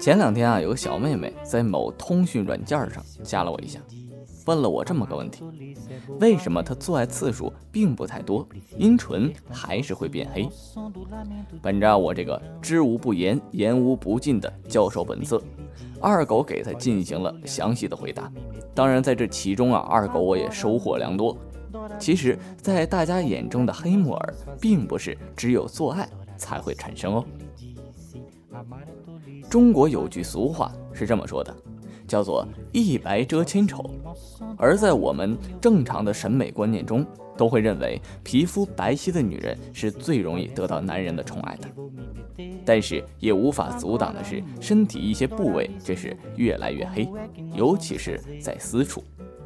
前两天啊，有个小妹妹在某通讯软件上加了我一下，问了我这么个问题：为什么她做爱次数并不太多，阴唇还是会变黑？本着我这个知无不言，言无不尽的教授本色，二狗给她进行了详细的回答。当然，在这其中啊，二狗我也收获良多。其实，在大家眼中的黑木耳，并不是只有做爱才会产生哦。中国有句俗话是这么说的，叫做“一白遮千丑”，而在我们正常的审美观念中，都会认为皮肤白皙的女人是最容易得到男人的宠爱的。但是也无法阻挡的是，身体一些部位却是越来越黑，尤其是在私处。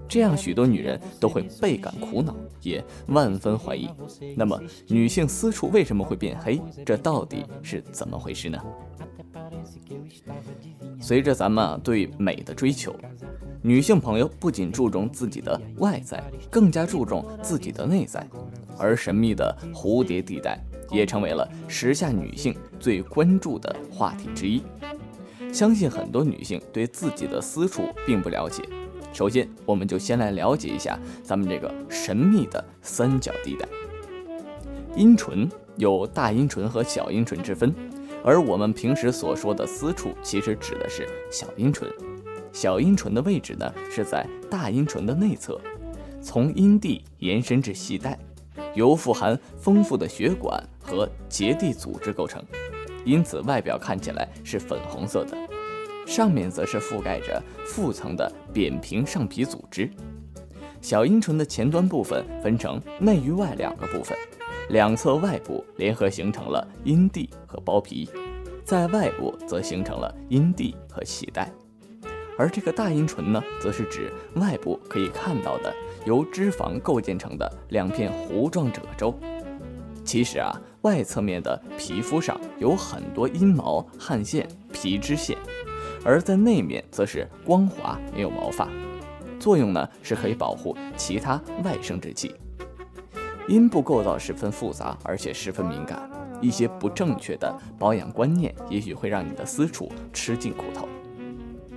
这样许多女人都会倍感苦恼，也万分怀疑。那么，女性私处为什么会变黑？这到底是怎么回事呢？随着咱们对美的追求，女性朋友不仅注重自己的外在，更加注重自己的内在。而神秘的蝴蝶地带也成为了时下女性最关注的话题之一。相信很多女性对自己的私处并不了解。首先，我们就先来了解一下咱们这个神秘的三角地带。阴唇有大阴唇和小阴唇之分，而我们平时所说的私处，其实指的是小阴唇。小阴唇的位置呢，是在大阴唇的内侧，从阴蒂延伸至系带，由富含丰富的血管和结缔组织构成，因此外表看起来是粉红色的。上面则是覆盖着腹层的扁平上皮组织。小阴唇的前端部分分成内与外两个部分，两侧外部联合形成了阴蒂和包皮，在外部则形成了阴蒂和脐带。而这个大阴唇呢，则是指外部可以看到的由脂肪构建成的两片弧状褶皱。其实啊，外侧面的皮肤上有很多阴毛、汗腺、皮脂腺。而在内面则是光滑，没有毛发，作用呢是可以保护其他外生殖器。阴部构造十分复杂，而且十分敏感，一些不正确的保养观念，也许会让你的私处吃尽苦头。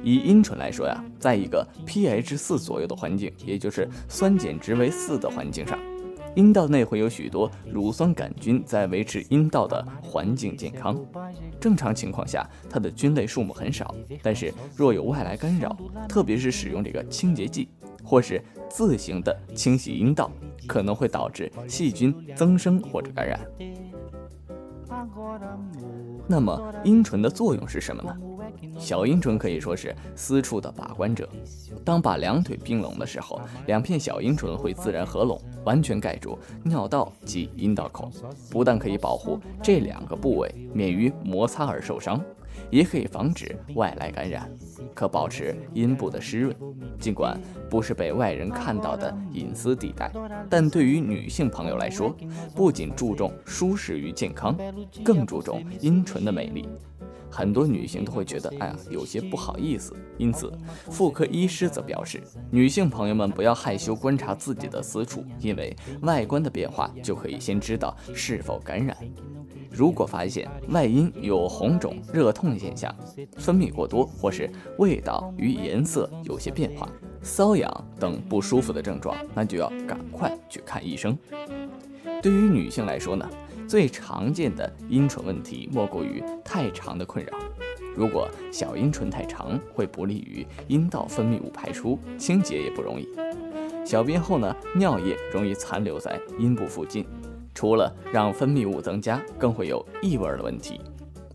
以阴唇来说呀，在一个 pH 四左右的环境，也就是酸碱值为四的环境上。阴道内会有许多乳酸杆菌在维持阴道的环境健康。正常情况下，它的菌类数目很少。但是若有外来干扰，特别是使用这个清洁剂或是自行的清洗阴道，可能会导致细菌增生或者感染。那么阴唇的作用是什么呢？小阴唇可以说是私处的把关者。当把两腿并拢的时候，两片小阴唇会自然合拢，完全盖住尿道及阴道口，不但可以保护这两个部位免于摩擦而受伤。也可以防止外来感染，可保持阴部的湿润。尽管不是被外人看到的隐私地带，但对于女性朋友来说，不仅注重舒适与健康，更注重阴唇的美丽。很多女性都会觉得，哎呀，有些不好意思。因此，妇科医师则表示，女性朋友们不要害羞观察自己的私处，因为外观的变化就可以先知道是否感染。如果发现外阴有红肿、热痛现象，分泌过多，或是味道与颜色有些变化、瘙痒等不舒服的症状，那就要赶快去看医生。对于女性来说呢，最常见的阴唇问题莫过于太长的困扰。如果小阴唇太长，会不利于阴道分泌物排出，清洁也不容易。小便后呢，尿液容易残留在阴部附近。除了让分泌物增加，更会有异味的问题。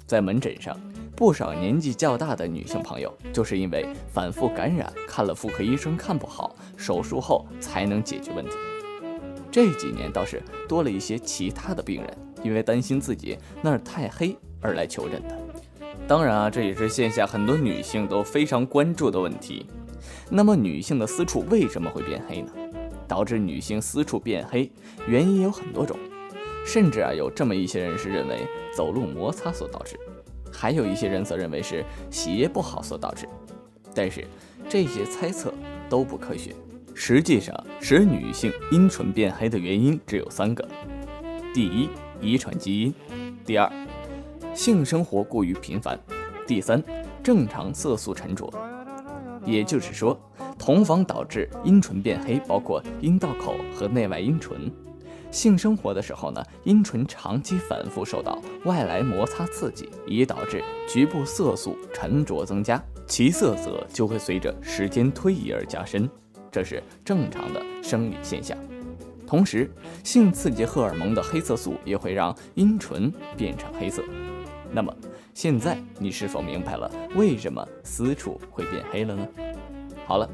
在门诊上，不少年纪较大的女性朋友就是因为反复感染，看了妇科医生看不好，手术后才能解决问题。这几年倒是多了一些其他的病人，因为担心自己那儿太黑而来求诊的。当然啊，这也是线下很多女性都非常关注的问题。那么，女性的私处为什么会变黑呢？导致女性私处变黑，原因有很多种。甚至啊，有这么一些人是认为走路摩擦所导致，还有一些人则认为是鞋不好所导致。但是这些猜测都不科学。实际上，使女性阴唇变黑的原因只有三个：第一，遗传基因；第二，性生活过于频繁；第三，正常色素沉着，也就是说，同房导致阴唇变黑，包括阴道口和内外阴唇。性生活的时候呢，阴唇长期反复受到外来摩擦刺激，以导致局部色素沉着增加，其色泽就会随着时间推移而加深，这是正常的生理现象。同时，性刺激荷尔蒙的黑色素也会让阴唇变成黑色。那么，现在你是否明白了为什么私处会变黑了呢？好了。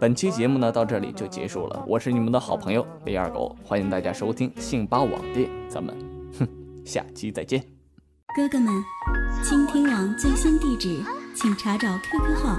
本期节目呢到这里就结束了，我是你们的好朋友李二狗，欢迎大家收听信八网店，咱们哼下期再见。哥哥们，倾听网最新地址，请查找 QQ 号